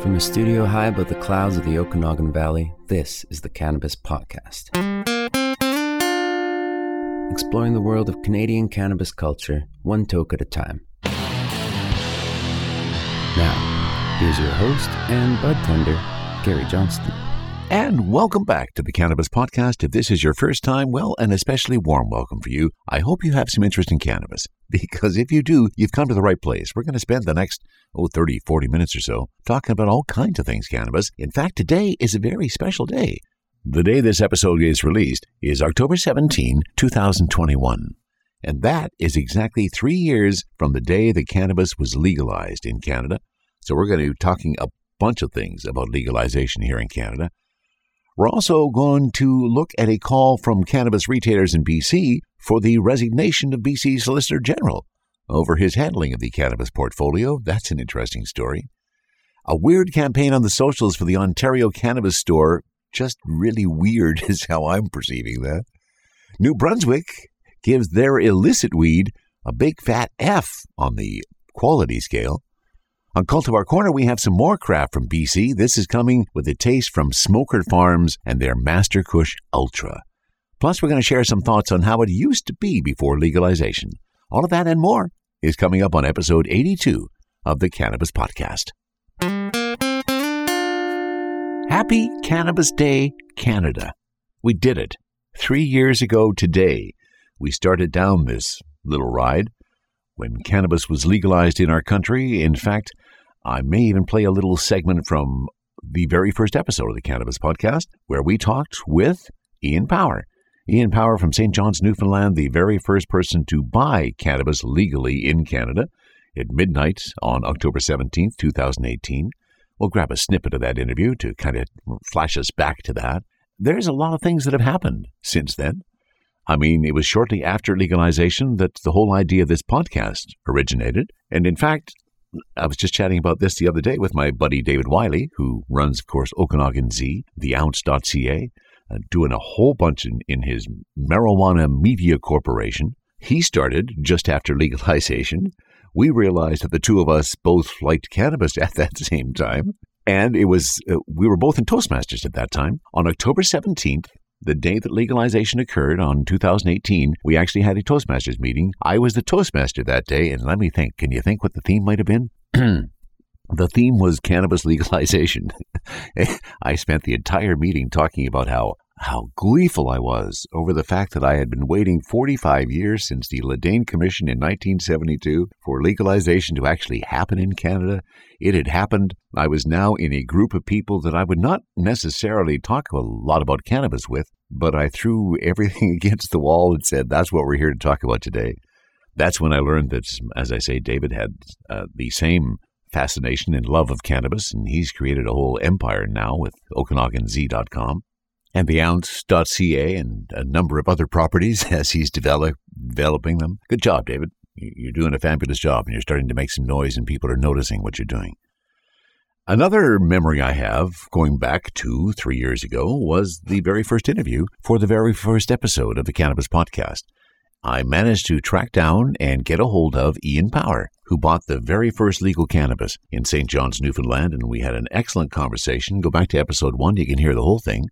From a studio high above the clouds of the Okanagan Valley, this is the Cannabis Podcast. Exploring the world of Canadian cannabis culture, one toke at a time. Now, here's your host and bud tender, Gary Johnston. And welcome back to the Cannabis Podcast. If this is your first time, well, an especially warm welcome for you. I hope you have some interest in cannabis, because if you do, you've come to the right place. We're going to spend the next, oh, 30, 40 minutes or so talking about all kinds of things cannabis. In fact, today is a very special day. The day this episode is released is October 17, 2021. And that is exactly three years from the day that cannabis was legalized in Canada. So we're going to be talking a bunch of things about legalization here in Canada. We're also going to look at a call from cannabis retailers in BC for the resignation of BC Solicitor General over his handling of the cannabis portfolio. That's an interesting story. A weird campaign on the socials for the Ontario Cannabis Store. Just really weird is how I'm perceiving that. New Brunswick gives their illicit weed a big fat F on the quality scale. On Cultivar Corner, we have some more craft from BC. This is coming with a taste from Smoker Farms and their Master Kush Ultra. Plus, we're going to share some thoughts on how it used to be before legalization. All of that and more is coming up on episode 82 of the Cannabis Podcast. Happy Cannabis Day, Canada. We did it. Three years ago today, we started down this little ride when cannabis was legalized in our country. In fact, I may even play a little segment from the very first episode of the Cannabis Podcast where we talked with Ian Power. Ian Power from St. John's, Newfoundland, the very first person to buy cannabis legally in Canada at midnight on October 17th, 2018. We'll grab a snippet of that interview to kind of flash us back to that. There's a lot of things that have happened since then. I mean, it was shortly after legalization that the whole idea of this podcast originated. And in fact, I was just chatting about this the other day with my buddy David Wiley, who runs, of course, Okanagan Z, theounce.ca, uh, doing a whole bunch in, in his Marijuana Media Corporation. He started just after legalization. We realized that the two of us both liked cannabis at that same time. And it was, uh, we were both in Toastmasters at that time. On October 17th, the day that legalization occurred on 2018, we actually had a Toastmasters meeting. I was the Toastmaster that day, and let me think. Can you think what the theme might have been? the theme was cannabis legalization. I spent the entire meeting talking about how how gleeful I was over the fact that I had been waiting 45 years since the Le Dain Commission in 1972 for legalization to actually happen in Canada. It had happened. I was now in a group of people that I would not necessarily talk a lot about cannabis with, but I threw everything against the wall and said, that's what we're here to talk about today. That's when I learned that, as I say, David had uh, the same fascination and love of cannabis, and he's created a whole empire now with OkanaganZ.com and the ounce.ca and a number of other properties as he's develop, developing them. Good job, David. You're doing a fabulous job and you're starting to make some noise and people are noticing what you're doing. Another memory I have going back to three years ago was the very first interview for the very first episode of the Cannabis Podcast. I managed to track down and get a hold of Ian Power, who bought the very first legal cannabis in St. John's, Newfoundland, and we had an excellent conversation. Go back to episode one, you can hear the whole thing.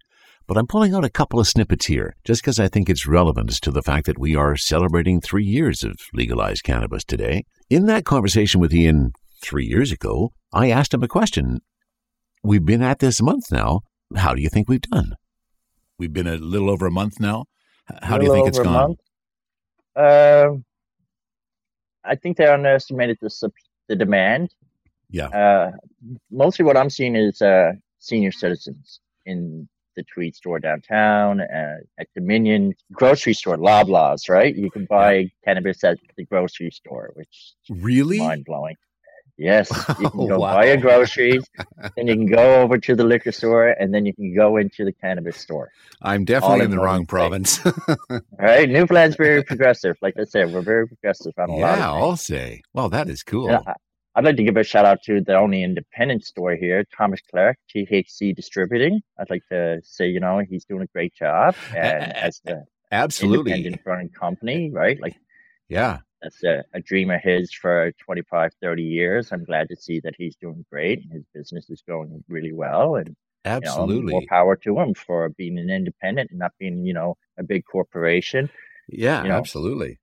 But I'm pulling out a couple of snippets here, just because I think it's relevant to the fact that we are celebrating three years of legalized cannabis today. In that conversation with Ian three years ago, I asked him a question. We've been at this a month now. How do you think we've done? We've been a little over a month now. How do you think it's gone? Uh, I think they underestimated the the demand. Yeah. Uh, mostly what I'm seeing is uh, senior citizens in the Tweed store downtown, uh, at Dominion grocery store, Loblaws, right? You can buy cannabis at the grocery store, which really mind blowing. Yes, you can go wow. buy your groceries, and you can go over to the liquor store, and then you can go into the cannabis store. I'm definitely in the wrong province. right, Newfoundland's very progressive. Like I said, we're very progressive on a yeah, lot. Yeah, I'll say. Well, that is cool. Yeah, I'd like to give a shout out to the only independent store here, Thomas Clark, THC Distributing. I'd like to say, you know, he's doing a great job and as the absolutely independent running company, right? Like, yeah, that's a, a dream of his for 25, 30 years. I'm glad to see that he's doing great and his business is going really well. And absolutely you know, more power to him for being an independent and not being, you know, a big corporation. Yeah, you know? absolutely.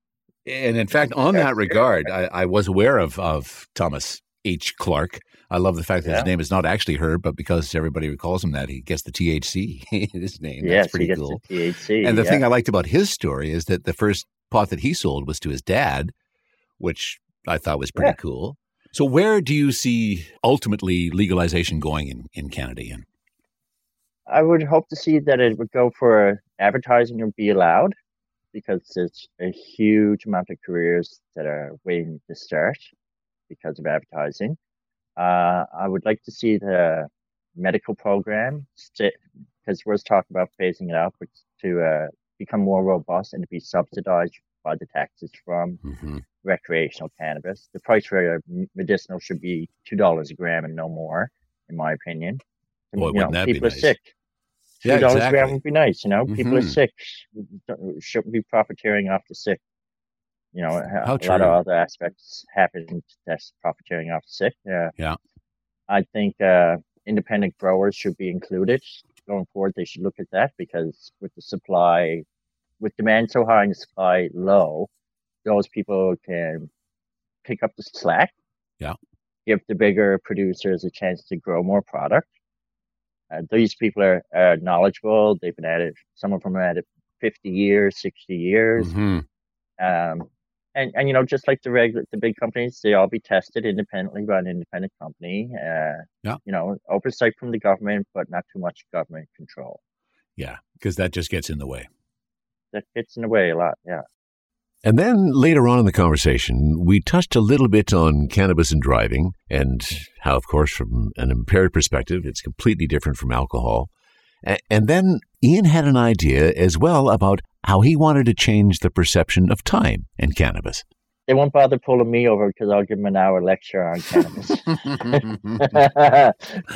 And in fact, on that regard, I, I, was aware of of Thomas H. Clark. I love the fact that yeah. his name is not actually Herb, but because everybody recalls him that, he gets the THC in his name. Yes, That's pretty cool. THC. And the yeah. thing I liked about his story is that the first pot that he sold was to his dad, which I thought was pretty yeah. cool. So, where do you see ultimately legalization going in, in Canada? Ian? I would hope to see that it would go for advertising or be allowed because there's a huge amount of careers that are waiting to start because of advertising. Uh, I would like to see the medical program because we're talking about phasing it out, to uh, become more robust and to be subsidized by the taxes from mm-hmm. recreational cannabis. The price for medicinal should be two dollars a gram and no more, in my opinion. Boy, you know, people are nice? sick. Two yeah, dollars exactly. would be nice. You know, people mm-hmm. are sick. Shouldn't be profiteering off the sick. You know, How a true. lot of other aspects happen that's profiteering off the sick. Yeah. Yeah. I think uh, independent growers should be included going forward. They should look at that because with the supply, with demand so high and supply low, those people can pick up the slack. Yeah. Give the bigger producers a chance to grow more product. Uh, these people are, are, knowledgeable. They've been at it. Some of them are at it 50 years, 60 years. Mm-hmm. Um, and, and you know, just like the regular, the big companies, they all be tested independently by an independent company. Uh, yeah. You know, oversight from the government, but not too much government control. Yeah, because that just gets in the way. That gets in the way a lot. Yeah. And then later on in the conversation, we touched a little bit on cannabis and driving, and how, of course, from an impaired perspective, it's completely different from alcohol. And then Ian had an idea as well about how he wanted to change the perception of time and cannabis. They won't bother pulling me over because I'll give them an hour lecture on cannabis.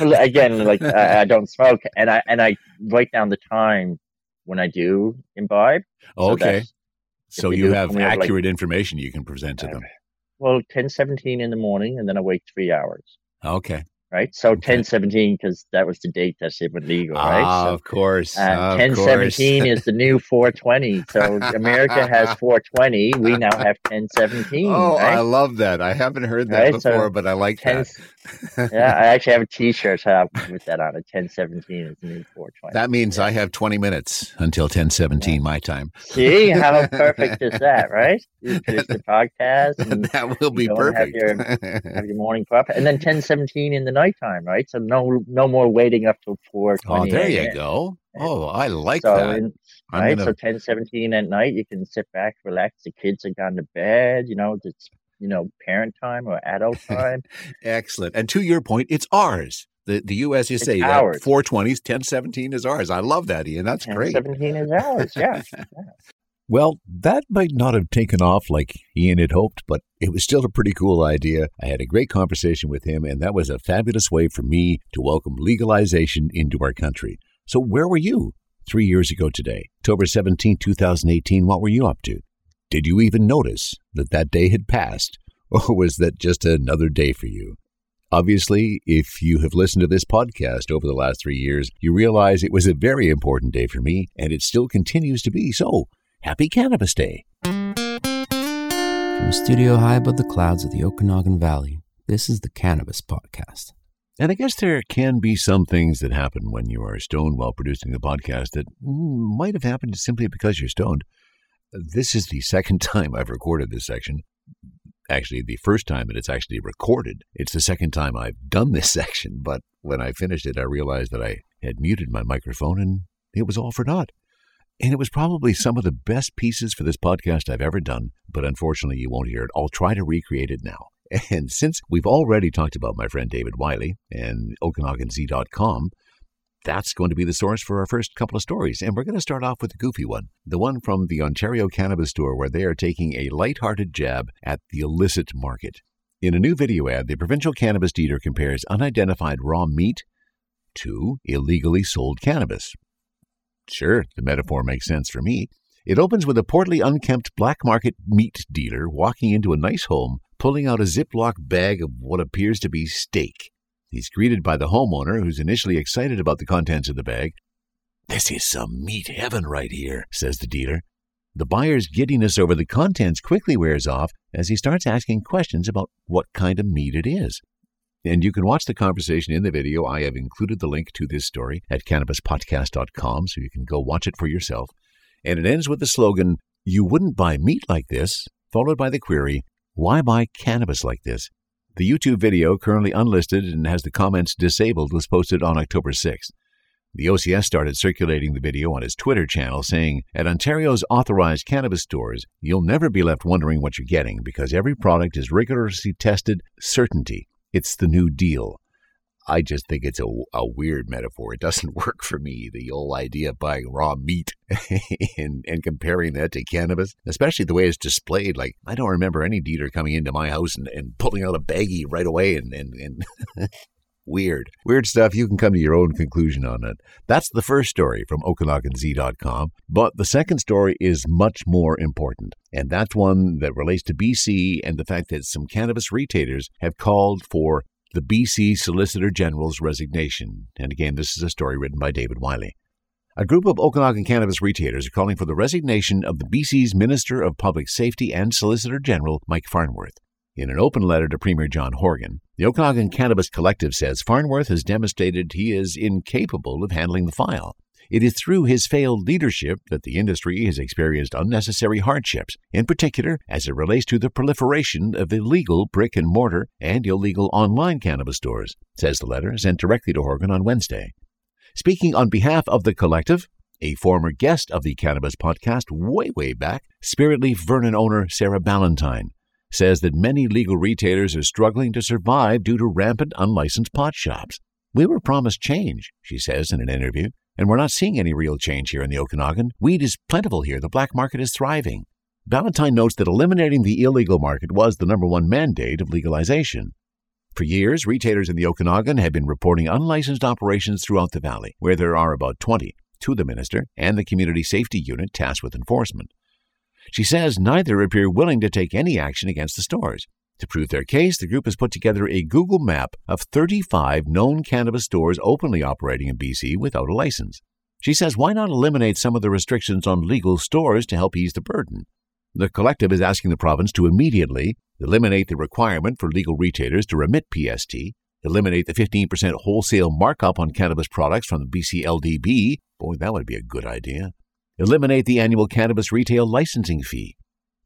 Again, like I, I, don't smoke, and I and I write down the time when I do imbibe. Okay, so, so you have accurate like, information you can present to them. Well, ten seventeen in the morning, and then I wait three hours. Okay right? So okay. 1017 because that was the date that it was legal, right? Ah, so, of course. Uh, 1017 is the new 420. So America has 420. We now have 1017. Oh, right? I love that. I haven't heard that right? before, so but I like 10, that. yeah, I actually have a T-shirt so with that on it. 1017 is the new 420. That means yeah. I have 20 minutes until 1017 yeah. my time. See how perfect is that, right? You the podcast. And that will be perfect. Have your, have your morning puff, and then 1017 in the nighttime, right? So no no more waiting up till four. Oh, there you go. Oh, I like so that. In, right, gonna... so 10, 17 at night, you can sit back, relax. The kids are gone to bed. You know, it's you know parent time or adult time. Excellent. And to your point, it's ours. The the U.S. is say uh, ours. 420s, 1017 is ours. I love that, Ian. That's great. 17 is ours. Yeah. yeah. Well, that might not have taken off like Ian had hoped, but it was still a pretty cool idea. I had a great conversation with him, and that was a fabulous way for me to welcome legalization into our country. So, where were you three years ago today, October 17, 2018? What were you up to? Did you even notice that that day had passed, or was that just another day for you? Obviously, if you have listened to this podcast over the last three years, you realize it was a very important day for me, and it still continues to be so. Happy Cannabis Day. From a studio high above the clouds of the Okanagan Valley, this is the Cannabis Podcast. And I guess there can be some things that happen when you are stoned while producing the podcast that might have happened simply because you're stoned. This is the second time I've recorded this section. Actually, the first time that it's actually recorded. It's the second time I've done this section, but when I finished it, I realized that I had muted my microphone and it was all for naught. And it was probably some of the best pieces for this podcast I've ever done, but unfortunately you won't hear it. I'll try to recreate it now. And since we've already talked about my friend David Wiley and OkanaganZ.com, that's going to be the source for our first couple of stories. And we're going to start off with the goofy one the one from the Ontario Cannabis Store, where they are taking a light-hearted jab at the illicit market. In a new video ad, the provincial cannabis dealer compares unidentified raw meat to illegally sold cannabis. Sure, the metaphor makes sense for me. It opens with a portly, unkempt black market meat dealer walking into a nice home, pulling out a Ziploc bag of what appears to be steak. He's greeted by the homeowner, who's initially excited about the contents of the bag. This is some meat heaven right here, says the dealer. The buyer's giddiness over the contents quickly wears off as he starts asking questions about what kind of meat it is. And you can watch the conversation in the video. I have included the link to this story at cannabispodcast.com so you can go watch it for yourself. And it ends with the slogan, You wouldn't buy meat like this, followed by the query, Why buy cannabis like this? The YouTube video, currently unlisted and has the comments disabled, was posted on October 6th. The OCS started circulating the video on his Twitter channel, saying, At Ontario's authorized cannabis stores, you'll never be left wondering what you're getting because every product is rigorously tested certainty it's the New Deal. I just think it's a, a weird metaphor. It doesn't work for me. The old idea of buying raw meat and, and comparing that to cannabis, especially the way it's displayed. Like, I don't remember any dealer coming into my house and, and pulling out a baggie right away and, and, and weird. Weird stuff. You can come to your own conclusion on it. That's the first story from OkanaganZ.com. But the second story is much more important. And that's one that relates to BC and the fact that some cannabis retailers have called for the BC Solicitor General's resignation. And again, this is a story written by David Wiley. A group of Okanagan cannabis retailers are calling for the resignation of the BC's Minister of Public Safety and Solicitor General, Mike Farnworth. In an open letter to Premier John Horgan, the Okanagan Cannabis Collective says Farnworth has demonstrated he is incapable of handling the file. It is through his failed leadership that the industry has experienced unnecessary hardships, in particular as it relates to the proliferation of illegal brick and mortar and illegal online cannabis stores, says the letter sent directly to Horgan on Wednesday. Speaking on behalf of the collective, a former guest of the Cannabis podcast way, way back, Spiritleaf Vernon owner Sarah Ballantyne says that many legal retailers are struggling to survive due to rampant unlicensed pot shops. We were promised change, she says in an interview, and we're not seeing any real change here in the Okanagan. Weed is plentiful here. The black market is thriving. Ballantyne notes that eliminating the illegal market was the number one mandate of legalization. For years, retailers in the Okanagan have been reporting unlicensed operations throughout the valley, where there are about 20, to the minister and the community safety unit tasked with enforcement. She says neither appear willing to take any action against the stores. To prove their case, the group has put together a Google map of 35 known cannabis stores openly operating in BC without a license. She says, why not eliminate some of the restrictions on legal stores to help ease the burden? The collective is asking the province to immediately eliminate the requirement for legal retailers to remit PST, eliminate the 15% wholesale markup on cannabis products from the BC LDB. Boy, that would be a good idea eliminate the annual cannabis retail licensing fee,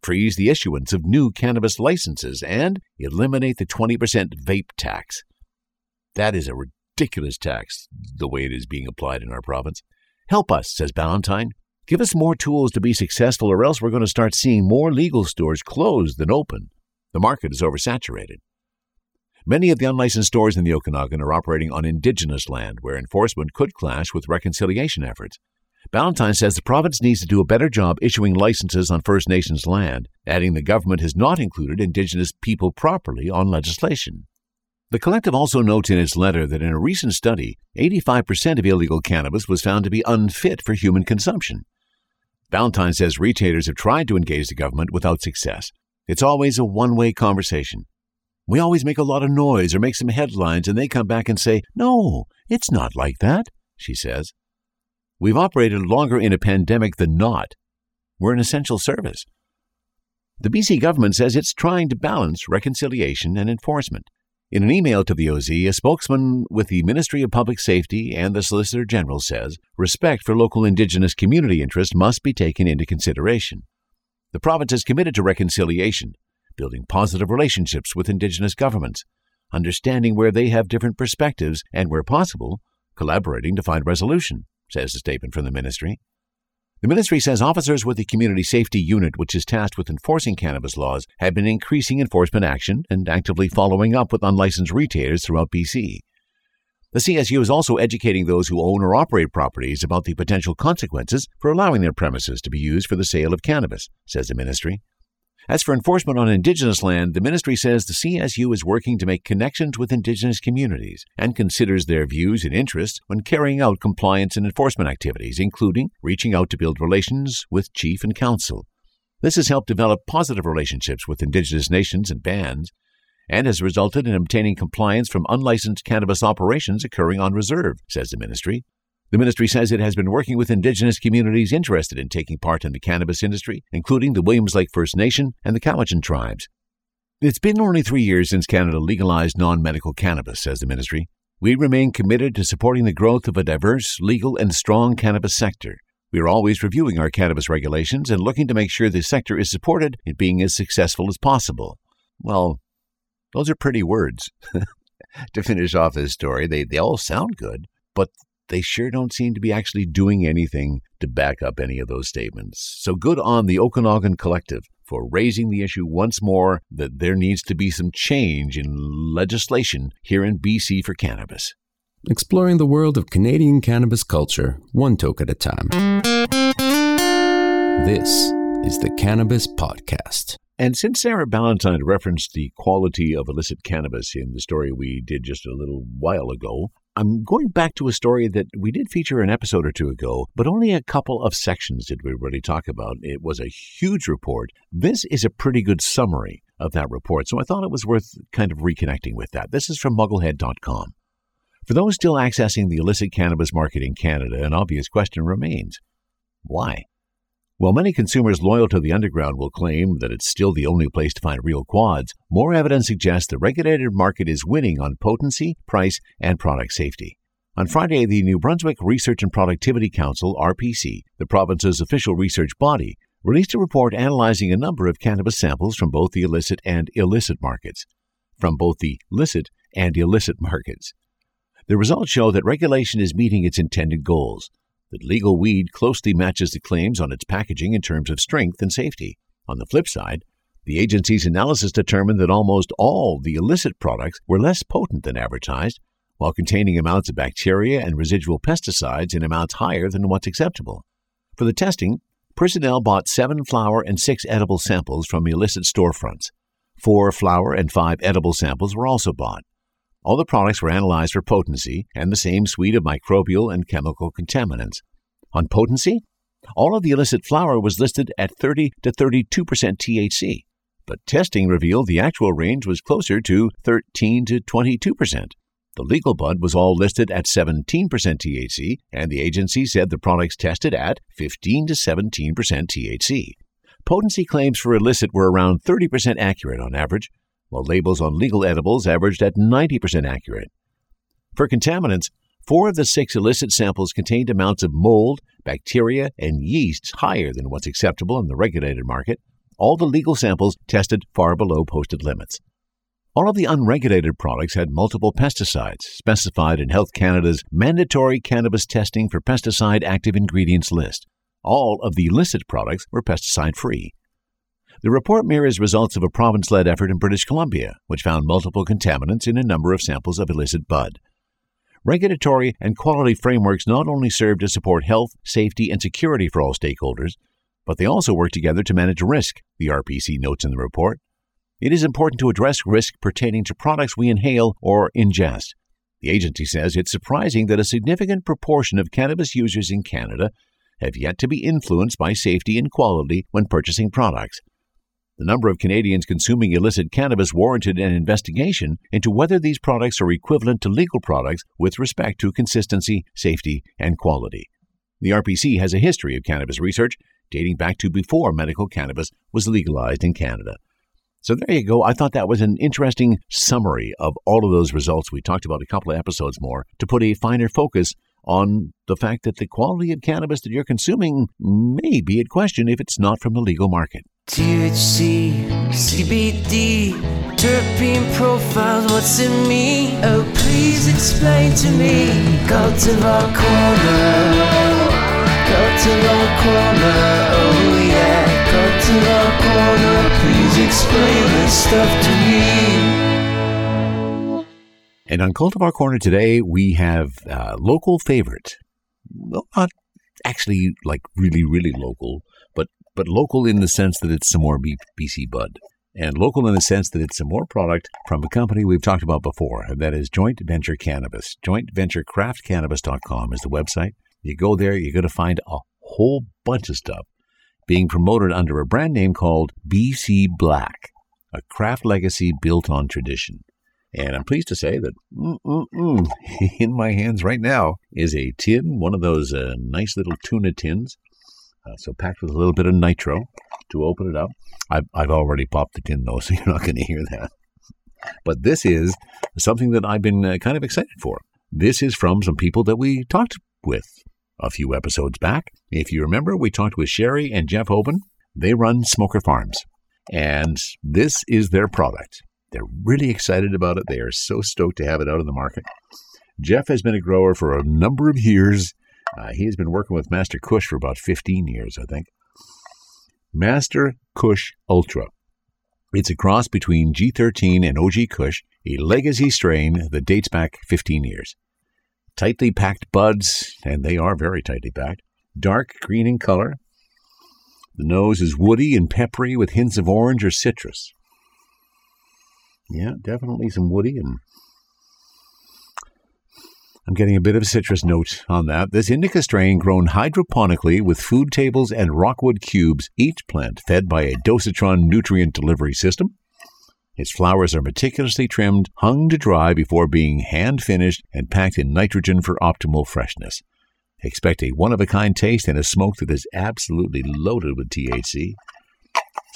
freeze the issuance of new cannabis licenses, and eliminate the 20% vape tax. That is a ridiculous tax, the way it is being applied in our province. Help us, says Ballantyne. Give us more tools to be successful, or else we're going to start seeing more legal stores closed than open. The market is oversaturated. Many of the unlicensed stores in the Okanagan are operating on Indigenous land, where enforcement could clash with reconciliation efforts. Ballantyne says the province needs to do a better job issuing licenses on First Nations land, adding the government has not included Indigenous people properly on legislation. The collective also notes in its letter that in a recent study, 85% of illegal cannabis was found to be unfit for human consumption. Ballantyne says retailers have tried to engage the government without success. It's always a one way conversation. We always make a lot of noise or make some headlines, and they come back and say, No, it's not like that, she says. We've operated longer in a pandemic than not. We're an essential service. The BC government says it's trying to balance reconciliation and enforcement. In an email to the OZ, a spokesman with the Ministry of Public Safety and the Solicitor General says respect for local Indigenous community interests must be taken into consideration. The province is committed to reconciliation, building positive relationships with Indigenous governments, understanding where they have different perspectives, and where possible, collaborating to find resolution says a statement from the ministry. The ministry says officers with the Community Safety Unit, which is tasked with enforcing cannabis laws, have been increasing enforcement action and actively following up with unlicensed retailers throughout BC. The CSU is also educating those who own or operate properties about the potential consequences for allowing their premises to be used for the sale of cannabis, says the ministry. As for enforcement on Indigenous land, the ministry says the CSU is working to make connections with Indigenous communities and considers their views and interests when carrying out compliance and enforcement activities, including reaching out to build relations with chief and council. This has helped develop positive relationships with Indigenous nations and bands and has resulted in obtaining compliance from unlicensed cannabis operations occurring on reserve, says the ministry. The ministry says it has been working with Indigenous communities interested in taking part in the cannabis industry, including the Williams Lake First Nation and the Cowichan tribes. It's been only three years since Canada legalized non medical cannabis, says the ministry. We remain committed to supporting the growth of a diverse, legal, and strong cannabis sector. We are always reviewing our cannabis regulations and looking to make sure the sector is supported in being as successful as possible. Well, those are pretty words. to finish off this story, they, they all sound good, but they sure don't seem to be actually doing anything to back up any of those statements. So good on the Okanagan Collective for raising the issue once more that there needs to be some change in legislation here in BC for cannabis. Exploring the world of Canadian cannabis culture, one toke at a time. This is the Cannabis Podcast. And since Sarah Ballantyne referenced the quality of illicit cannabis in the story we did just a little while ago, I'm going back to a story that we did feature an episode or two ago, but only a couple of sections did we really talk about. It was a huge report. This is a pretty good summary of that report, so I thought it was worth kind of reconnecting with that. This is from mugglehead.com. For those still accessing the illicit cannabis market in Canada, an obvious question remains why? While many consumers loyal to the underground will claim that it's still the only place to find real quads, more evidence suggests the regulated market is winning on potency, price, and product safety. On Friday, the New Brunswick Research and Productivity Council, RPC, the province's official research body, released a report analyzing a number of cannabis samples from both the illicit and illicit markets. From both the licit and illicit markets. The results show that regulation is meeting its intended goals that legal weed closely matches the claims on its packaging in terms of strength and safety. On the flip side, the agency's analysis determined that almost all the illicit products were less potent than advertised, while containing amounts of bacteria and residual pesticides in amounts higher than what's acceptable. For the testing, personnel bought seven flower and six edible samples from illicit storefronts. Four flower and five edible samples were also bought. All the products were analyzed for potency and the same suite of microbial and chemical contaminants. On potency, all of the illicit flower was listed at 30 to 32% THC, but testing revealed the actual range was closer to 13 to 22%. The legal bud was all listed at 17% THC, and the agency said the products tested at 15 to 17% THC. Potency claims for illicit were around 30% accurate on average, while labels on legal edibles averaged at 90% accurate. For contaminants, four of the six illicit samples contained amounts of mold, bacteria, and yeasts higher than what's acceptable in the regulated market. All the legal samples tested far below posted limits. All of the unregulated products had multiple pesticides specified in Health Canada's mandatory cannabis testing for pesticide active ingredients list. All of the illicit products were pesticide free. The report mirrors results of a province led effort in British Columbia, which found multiple contaminants in a number of samples of illicit bud. Regulatory and quality frameworks not only serve to support health, safety, and security for all stakeholders, but they also work together to manage risk, the RPC notes in the report. It is important to address risk pertaining to products we inhale or ingest. The agency says it's surprising that a significant proportion of cannabis users in Canada have yet to be influenced by safety and quality when purchasing products. The number of Canadians consuming illicit cannabis warranted an investigation into whether these products are equivalent to legal products with respect to consistency, safety, and quality. The RPC has a history of cannabis research dating back to before medical cannabis was legalized in Canada. So there you go. I thought that was an interesting summary of all of those results. We talked about a couple of episodes more to put a finer focus on the fact that the quality of cannabis that you're consuming may be at question if it's not from the legal market. THC, CBD, terpene profiles, what's in me? Oh, please explain to me. Cultivar Corner, Cultivar Corner, oh yeah. Cultivar Corner, please explain this stuff to me. And on Cultivar Corner today, we have a local favorite. Well, not actually like really, really local, but local in the sense that it's some more BC Bud. And local in the sense that it's some more product from a company we've talked about before, and that is Joint Venture Cannabis. JointVentureCraftCannabis.com is the website. You go there, you're going to find a whole bunch of stuff being promoted under a brand name called BC Black, a craft legacy built on tradition. And I'm pleased to say that mm-mm-mm, in my hands right now is a tin, one of those uh, nice little tuna tins. Uh, so packed with a little bit of nitro to open it up. I've, I've already popped the tin though, so you're not going to hear that. But this is something that I've been uh, kind of excited for. This is from some people that we talked with a few episodes back. If you remember, we talked with Sherry and Jeff Hoban. They run Smoker Farms, and this is their product. They're really excited about it. They are so stoked to have it out in the market. Jeff has been a grower for a number of years. Uh, he has been working with Master Kush for about 15 years, I think. Master Kush Ultra. It's a cross between G13 and OG Kush, a legacy strain that dates back 15 years. Tightly packed buds, and they are very tightly packed, dark green in color. The nose is woody and peppery with hints of orange or citrus. Yeah, definitely some woody and I'm getting a bit of a citrus note on that. This indica strain grown hydroponically with flood tables and rockwool cubes, each plant fed by a dosatron nutrient delivery system. Its flowers are meticulously trimmed, hung to dry before being hand finished and packed in nitrogen for optimal freshness. Expect a one of a kind taste and a smoke that is absolutely loaded with THC.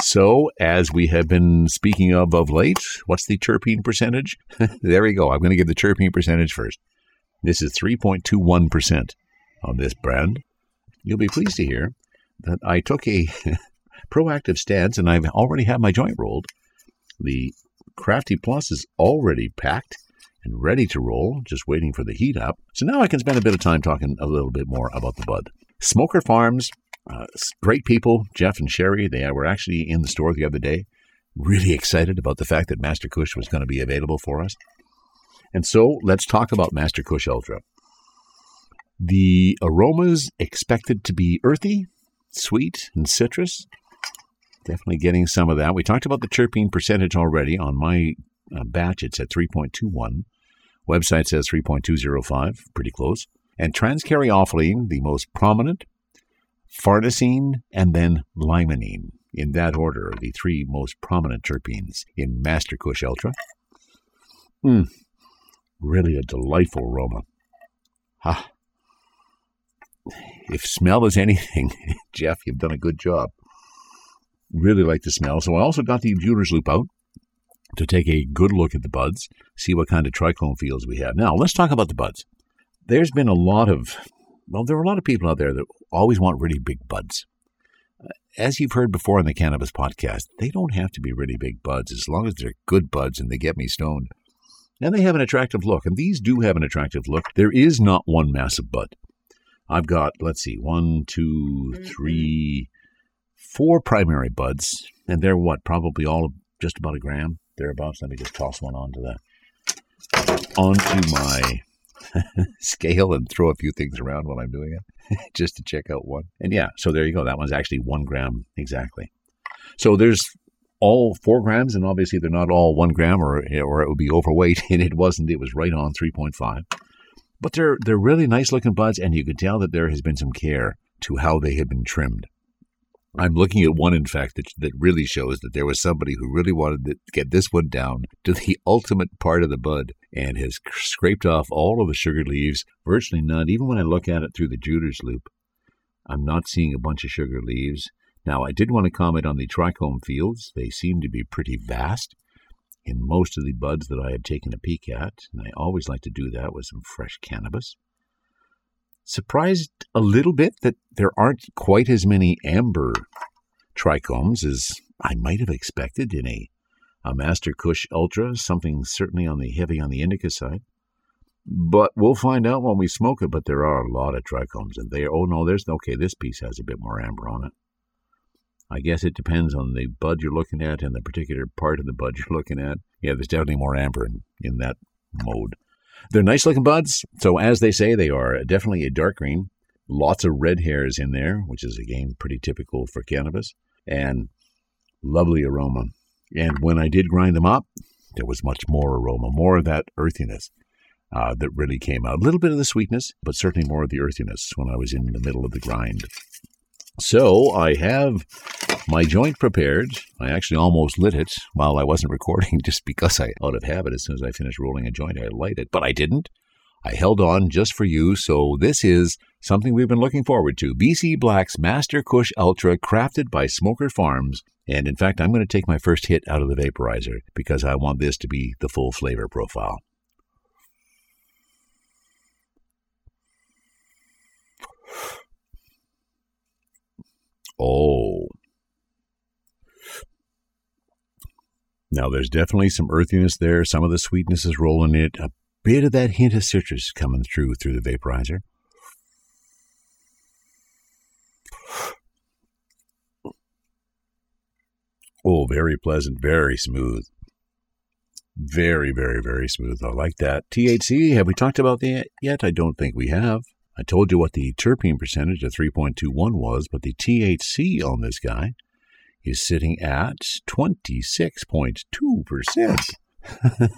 So, as we have been speaking of of late, what's the terpene percentage? there we go. I'm going to give the terpene percentage first. This is 3.21% on this brand. You'll be pleased to hear that I took a proactive stance and I've already had my joint rolled. The Crafty Plus is already packed and ready to roll, just waiting for the heat up. So now I can spend a bit of time talking a little bit more about the bud. Smoker Farms, uh, great people, Jeff and Sherry, they were actually in the store the other day, really excited about the fact that Master Kush was going to be available for us. And so let's talk about Master Kush Ultra. The aromas expected to be earthy, sweet, and citrus. Definitely getting some of that. We talked about the terpene percentage already on my uh, batch. It's at 3.21. Website says 3.205, pretty close. And transcaryophyllene, the most prominent, farnesene, and then limonene. In that order, are the three most prominent terpenes in Master Kush Ultra. Hmm, Really a delightful aroma. Ah. If smell is anything, Jeff, you've done a good job. Really like the smell. So I also got the jeweler's Loupe out to take a good look at the buds, see what kind of trichome fields we have. Now, let's talk about the buds. There's been a lot of, well, there are a lot of people out there that always want really big buds. As you've heard before on the Cannabis Podcast, they don't have to be really big buds as long as they're good buds and they get me stoned. And they have an attractive look, and these do have an attractive look. There is not one massive bud. I've got, let's see, one, two, mm-hmm. three, four primary buds, and they're what, probably all just about a gram, thereabouts. Let me just toss one onto the onto my scale and throw a few things around while I'm doing it, just to check out one. And yeah, so there you go. That one's actually one gram exactly. So there's all four grams, and obviously they're not all one gram, or or it would be overweight, and it wasn't. It was right on three point five. But they're they're really nice looking buds, and you can tell that there has been some care to how they have been trimmed. I'm looking at one, in fact, that, that really shows that there was somebody who really wanted to get this one down to the ultimate part of the bud and has scraped off all of the sugar leaves, virtually none. Even when I look at it through the jeweler's loupe, I'm not seeing a bunch of sugar leaves. Now, I did want to comment on the trichome fields. They seem to be pretty vast in most of the buds that I had taken a peek at, and I always like to do that with some fresh cannabis. Surprised a little bit that there aren't quite as many amber trichomes as I might have expected in a, a Master Kush Ultra, something certainly on the heavy on the indica side. But we'll find out when we smoke it. But there are a lot of trichomes, and they oh no, there's okay. This piece has a bit more amber on it. I guess it depends on the bud you're looking at and the particular part of the bud you're looking at. Yeah, there's definitely more amber in, in that mode. They're nice looking buds. So, as they say, they are definitely a dark green. Lots of red hairs in there, which is again pretty typical for cannabis, and lovely aroma. And when I did grind them up, there was much more aroma, more of that earthiness uh, that really came out. A little bit of the sweetness, but certainly more of the earthiness when I was in the middle of the grind. So I have my joint prepared. I actually almost lit it while I wasn't recording just because I, out of habit, as soon as I finished rolling a joint, I light it. But I didn't. I held on just for you. So this is something we've been looking forward to. BC Black's Master Kush Ultra, crafted by Smoker Farms. And in fact, I'm going to take my first hit out of the vaporizer because I want this to be the full flavor profile. Oh. Now, there's definitely some earthiness there. Some of the sweetness is rolling in it. A bit of that hint of citrus coming through through the vaporizer. Oh, very pleasant, very smooth. Very, very, very smooth. I like that. THC, have we talked about that yet? I don't think we have. I told you what the terpene percentage of 3.21 was, but the THC on this guy is sitting at 26.2%.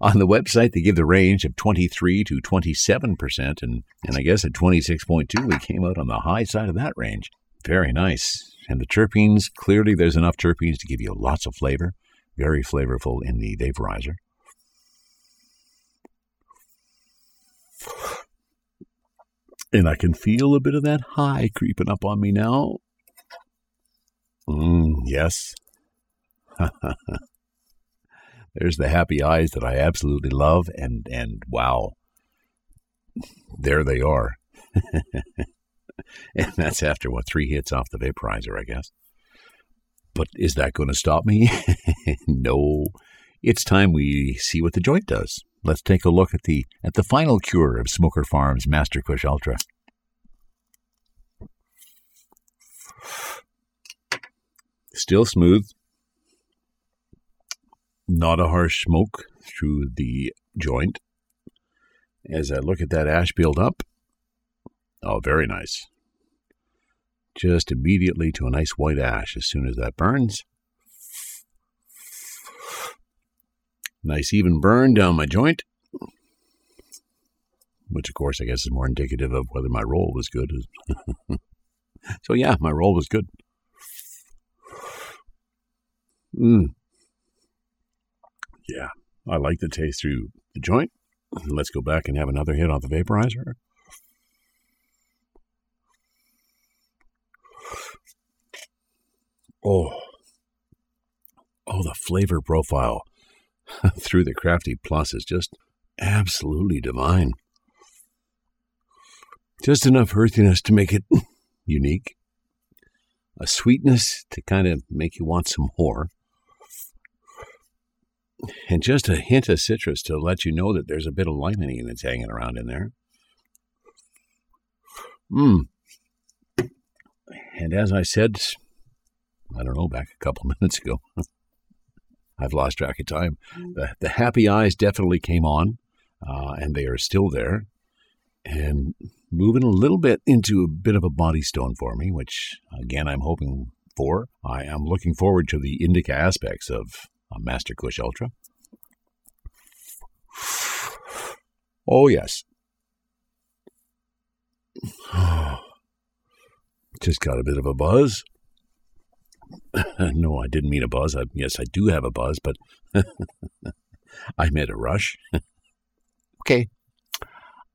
on the website, they give the range of 23 to 27%, and, and I guess at 26.2, we came out on the high side of that range. Very nice. And the terpenes, clearly there's enough terpenes to give you lots of flavor. Very flavorful in the vaporizer. And I can feel a bit of that high creeping up on me now. Mm, yes. There's the happy eyes that I absolutely love, and, and wow, there they are. and that's after, what, three hits off the vaporizer, I guess. But is that going to stop me? no. It's time we see what the joint does let's take a look at the at the final cure of Smoker Farms Master Kush Ultra. Still smooth. Not a harsh smoke through the joint. As I look at that ash build up, oh, very nice. Just immediately to a nice white ash as soon as that burns. Nice even burn down my joint, which of course I guess is more indicative of whether my roll was good. so yeah, my roll was good. Mm. Yeah, I like the taste through the joint. Let's go back and have another hit on the vaporizer. Oh, oh, the flavor profile through the Crafty Plus is just absolutely divine. Just enough earthiness to make it unique, a sweetness to kind of make you want some more, and just a hint of citrus to let you know that there's a bit of limonene that's hanging around in there. Mmm. And as I said, I don't know, back a couple minutes ago, I've lost track of time. Mm. The, the happy eyes definitely came on, uh, and they are still there. And moving a little bit into a bit of a body stone for me, which again I'm hoping for. I am looking forward to the indica aspects of uh, Master Kush Ultra. Oh, yes. Just got a bit of a buzz. no, I didn't mean a buzz. I, yes, I do have a buzz, but I meant a rush. okay.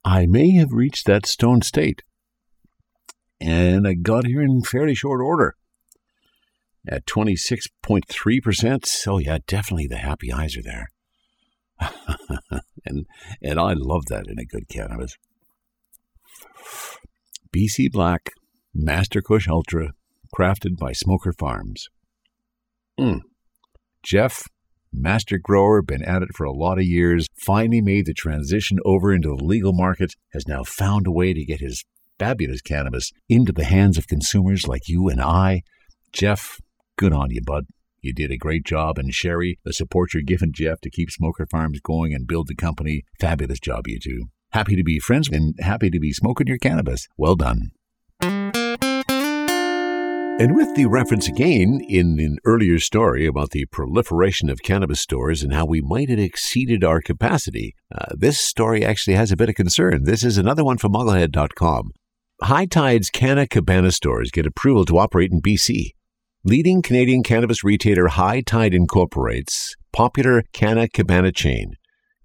I may have reached that stone state. And I got here in fairly short order. At 26.3%. Oh, yeah, definitely the happy eyes are there. and and I love that in a good cannabis. BC Black, Master Kush Ultra, crafted by Smoker Farms. Mm. Jeff, master grower, been at it for a lot of years, finally made the transition over into the legal market, has now found a way to get his fabulous cannabis into the hands of consumers like you and I. Jeff, good on you, bud. You did a great job. And Sherry, the support you're giving Jeff to keep Smoker Farms going and build the company, fabulous job, you two. Happy to be friends and happy to be smoking your cannabis. Well done. And with the reference again in an earlier story about the proliferation of cannabis stores and how we might have exceeded our capacity, uh, this story actually has a bit of concern. This is another one from Mugglehead.com. High Tide's Canna Cabana stores get approval to operate in BC. Leading Canadian cannabis retailer High Tide Incorporates, popular Canna Cabana chain,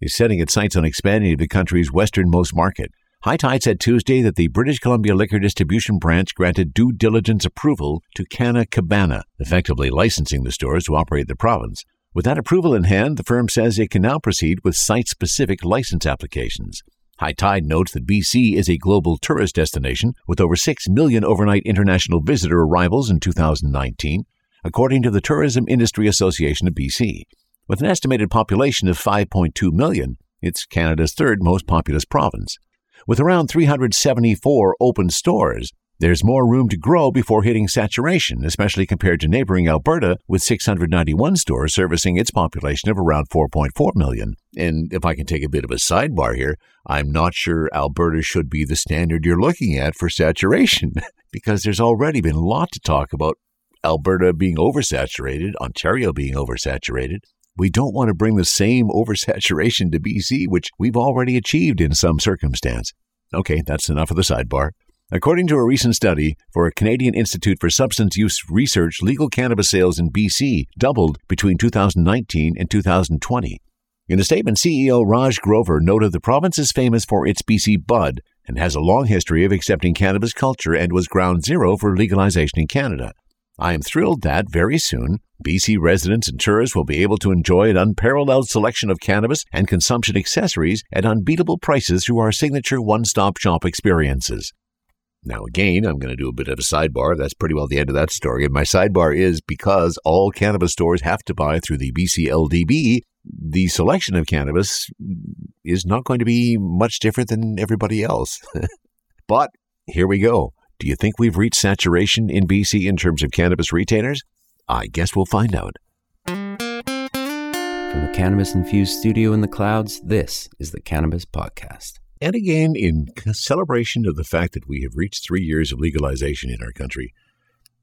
is setting its sights on expanding to the country's westernmost market. High Tide said Tuesday that the British Columbia Liquor Distribution Branch granted due diligence approval to Canna Cabana, effectively licensing the stores to operate the province. With that approval in hand, the firm says it can now proceed with site specific license applications. High Tide notes that BC is a global tourist destination with over 6 million overnight international visitor arrivals in 2019, according to the Tourism Industry Association of BC. With an estimated population of 5.2 million, it's Canada's third most populous province. With around 374 open stores, there's more room to grow before hitting saturation, especially compared to neighboring Alberta with 691 stores servicing its population of around 4.4 million. And if I can take a bit of a sidebar here, I'm not sure Alberta should be the standard you're looking at for saturation, because there's already been a lot to talk about Alberta being oversaturated, Ontario being oversaturated. We don't want to bring the same oversaturation to BC, which we've already achieved in some circumstance. Okay, that's enough of the sidebar. According to a recent study for a Canadian Institute for Substance Use Research, legal cannabis sales in BC doubled between 2019 and 2020. In a statement, CEO Raj Grover noted the province is famous for its BC bud and has a long history of accepting cannabis culture and was ground zero for legalization in Canada. I am thrilled that very soon BC residents and tourists will be able to enjoy an unparalleled selection of cannabis and consumption accessories at unbeatable prices through our signature one stop shop experiences. Now, again, I'm going to do a bit of a sidebar. That's pretty well the end of that story. And my sidebar is because all cannabis stores have to buy through the BCLDB, the selection of cannabis is not going to be much different than everybody else. but here we go. Do you think we've reached saturation in BC in terms of cannabis retailers? I guess we'll find out. From the cannabis infused studio in the clouds, this is the Cannabis Podcast. And again, in celebration of the fact that we have reached three years of legalization in our country,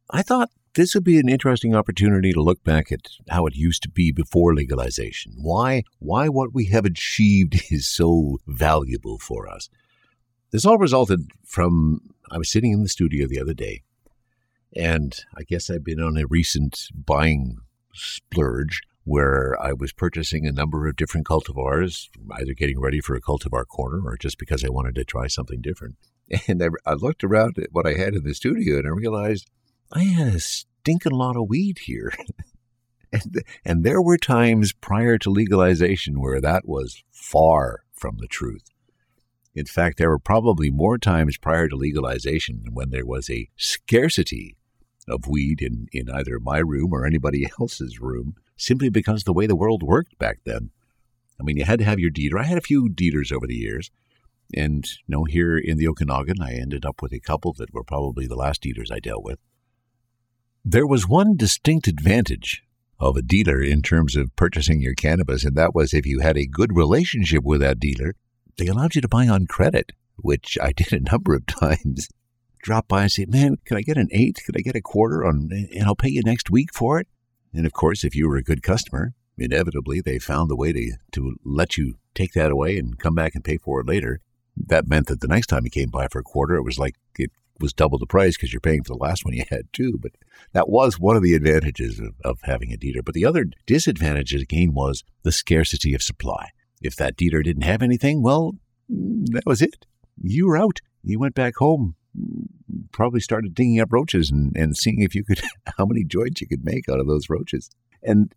I thought this would be an interesting opportunity to look back at how it used to be before legalization. Why, why what we have achieved is so valuable for us. This all resulted from I was sitting in the studio the other day, and I guess I've been on a recent buying splurge where I was purchasing a number of different cultivars, either getting ready for a cultivar corner or just because I wanted to try something different. And I, I looked around at what I had in the studio and I realized I had a stinking lot of weed here. and, and there were times prior to legalization where that was far from the truth. In fact, there were probably more times prior to legalization when there was a scarcity of weed in, in either my room or anybody else's room simply because the way the world worked back then. I mean, you had to have your dealer. I had a few dealers over the years. And, you know, here in the Okanagan, I ended up with a couple that were probably the last dealers I dealt with. There was one distinct advantage of a dealer in terms of purchasing your cannabis, and that was if you had a good relationship with that dealer, they allowed you to buy on credit, which I did a number of times. Drop by and say, man, can I get an eighth? Can I get a quarter on, and I'll pay you next week for it? And of course, if you were a good customer, inevitably they found a way to, to let you take that away and come back and pay for it later. That meant that the next time you came by for a quarter, it was like it was double the price because you're paying for the last one you had too. But that was one of the advantages of, of having a dealer. But the other disadvantage again was the scarcity of supply. If that dealer didn't have anything, well, that was it. You were out. You went back home, probably started digging up roaches and, and seeing if you could, how many joints you could make out of those roaches. And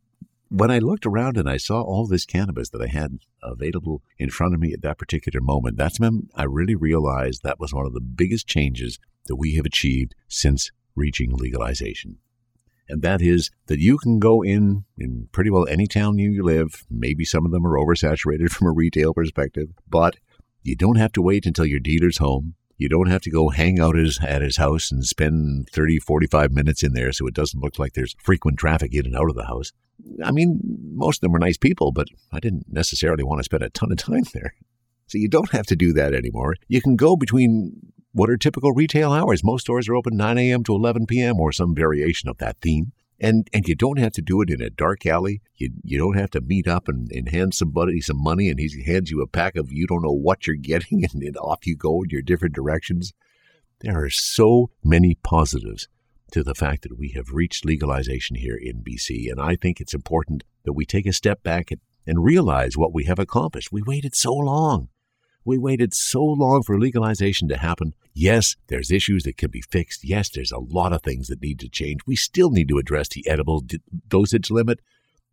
when I looked around and I saw all this cannabis that I had available in front of me at that particular moment, that's when I really realized that was one of the biggest changes that we have achieved since reaching legalization. And that is that you can go in in pretty well any town you live. Maybe some of them are oversaturated from a retail perspective, but you don't have to wait until your dealer's home. You don't have to go hang out his, at his house and spend 30, 45 minutes in there so it doesn't look like there's frequent traffic in and out of the house. I mean, most of them are nice people, but I didn't necessarily want to spend a ton of time there. So you don't have to do that anymore. You can go between what are typical retail hours. Most stores are open 9 a.m. to 11 p.m. or some variation of that theme. And, and you don't have to do it in a dark alley. You, you don't have to meet up and, and hand somebody some money and he hands you a pack of you don't know what you're getting and then off you go in your different directions. There are so many positives to the fact that we have reached legalization here in BC. And I think it's important that we take a step back and, and realize what we have accomplished. We waited so long. We waited so long for legalization to happen. Yes, there's issues that can be fixed. Yes, there's a lot of things that need to change. We still need to address the edible d- dosage limit.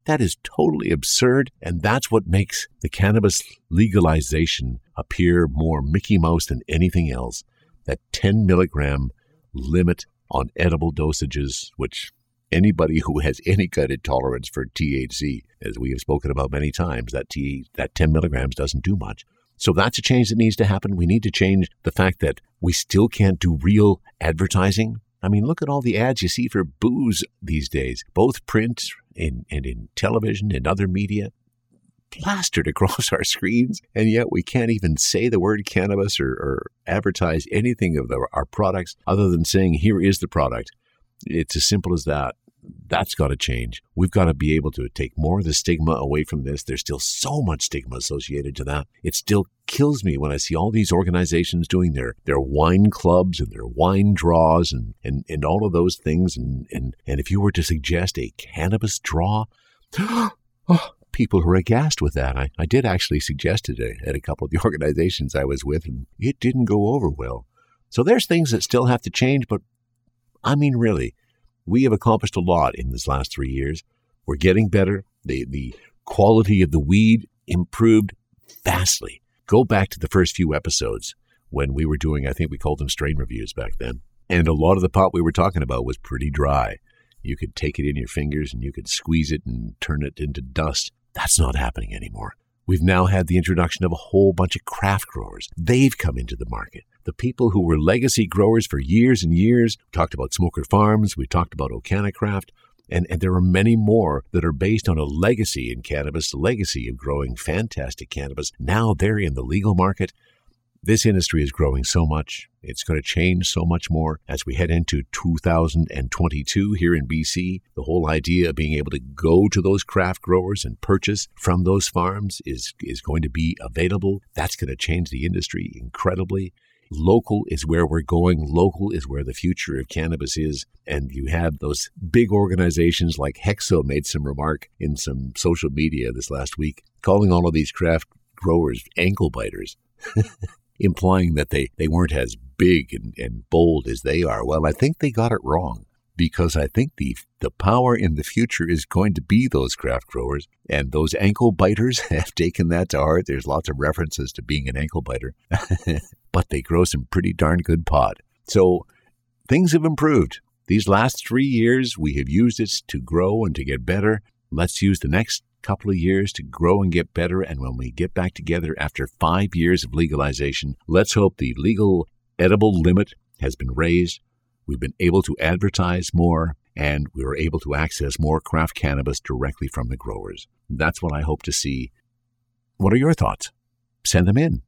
That is totally absurd, and that's what makes the cannabis legalization appear more Mickey Mouse than anything else. That 10 milligram limit on edible dosages, which anybody who has any kind of tolerance for THC, as we have spoken about many times, that T that 10 milligrams doesn't do much. So that's a change that needs to happen. We need to change the fact that we still can't do real advertising. I mean, look at all the ads you see for booze these days, both print and, and in television and other media, plastered across our screens. And yet we can't even say the word cannabis or, or advertise anything of the, our products other than saying, here is the product. It's as simple as that that's got to change. We've got to be able to take more of the stigma away from this. There's still so much stigma associated to that. It still kills me when I see all these organizations doing their, their wine clubs and their wine draws and, and, and all of those things. And, and, and if you were to suggest a cannabis draw, oh, people who are aghast with that. I, I did actually suggest it at a couple of the organizations I was with, and it didn't go over well. So there's things that still have to change, but I mean, really, we have accomplished a lot in this last three years. We're getting better. The, the quality of the weed improved vastly. Go back to the first few episodes when we were doing, I think we called them strain reviews back then. And a lot of the pot we were talking about was pretty dry. You could take it in your fingers and you could squeeze it and turn it into dust. That's not happening anymore. We've now had the introduction of a whole bunch of craft growers. They've come into the market. The people who were legacy growers for years and years, we talked about Smoker Farms, we talked about Craft, and, and there are many more that are based on a legacy in cannabis, the legacy of growing fantastic cannabis. Now they're in the legal market. This industry is growing so much. It's going to change so much more as we head into 2022 here in BC. The whole idea of being able to go to those craft growers and purchase from those farms is, is going to be available. That's going to change the industry incredibly. Local is where we're going. Local is where the future of cannabis is. And you have those big organizations like Hexo made some remark in some social media this last week, calling all of these craft growers ankle biters. implying that they, they weren't as big and, and bold as they are. Well, I think they got it wrong because I think the the power in the future is going to be those craft growers, and those ankle biters have taken that to heart. There's lots of references to being an ankle biter, but they grow some pretty darn good pot. So things have improved. These last three years, we have used it to grow and to get better. Let's use the next couple of years to grow and get better. And when we get back together after five years of legalization, let's hope the legal edible limit has been raised. We've been able to advertise more and we were able to access more craft cannabis directly from the growers. That's what I hope to see. What are your thoughts? Send them in.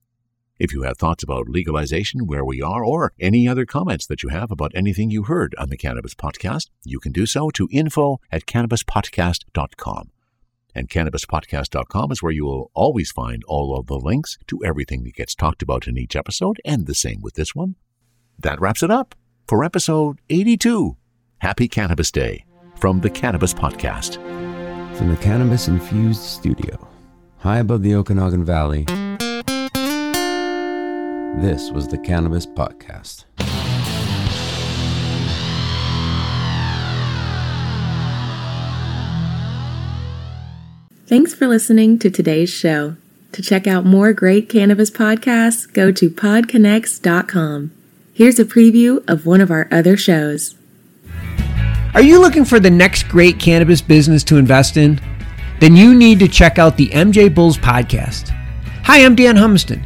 If you have thoughts about legalization, where we are, or any other comments that you have about anything you heard on the Cannabis Podcast, you can do so to info at cannabispodcast.com. And cannabispodcast.com is where you will always find all of the links to everything that gets talked about in each episode, and the same with this one. That wraps it up for episode 82. Happy Cannabis Day from the Cannabis Podcast. From the cannabis infused studio, high above the Okanagan Valley, this was the Cannabis Podcast. Thanks for listening to today's show. To check out more great cannabis podcasts, go to podconnects.com. Here's a preview of one of our other shows. Are you looking for the next great cannabis business to invest in? Then you need to check out the MJ Bulls podcast. Hi, I'm Dan Humiston.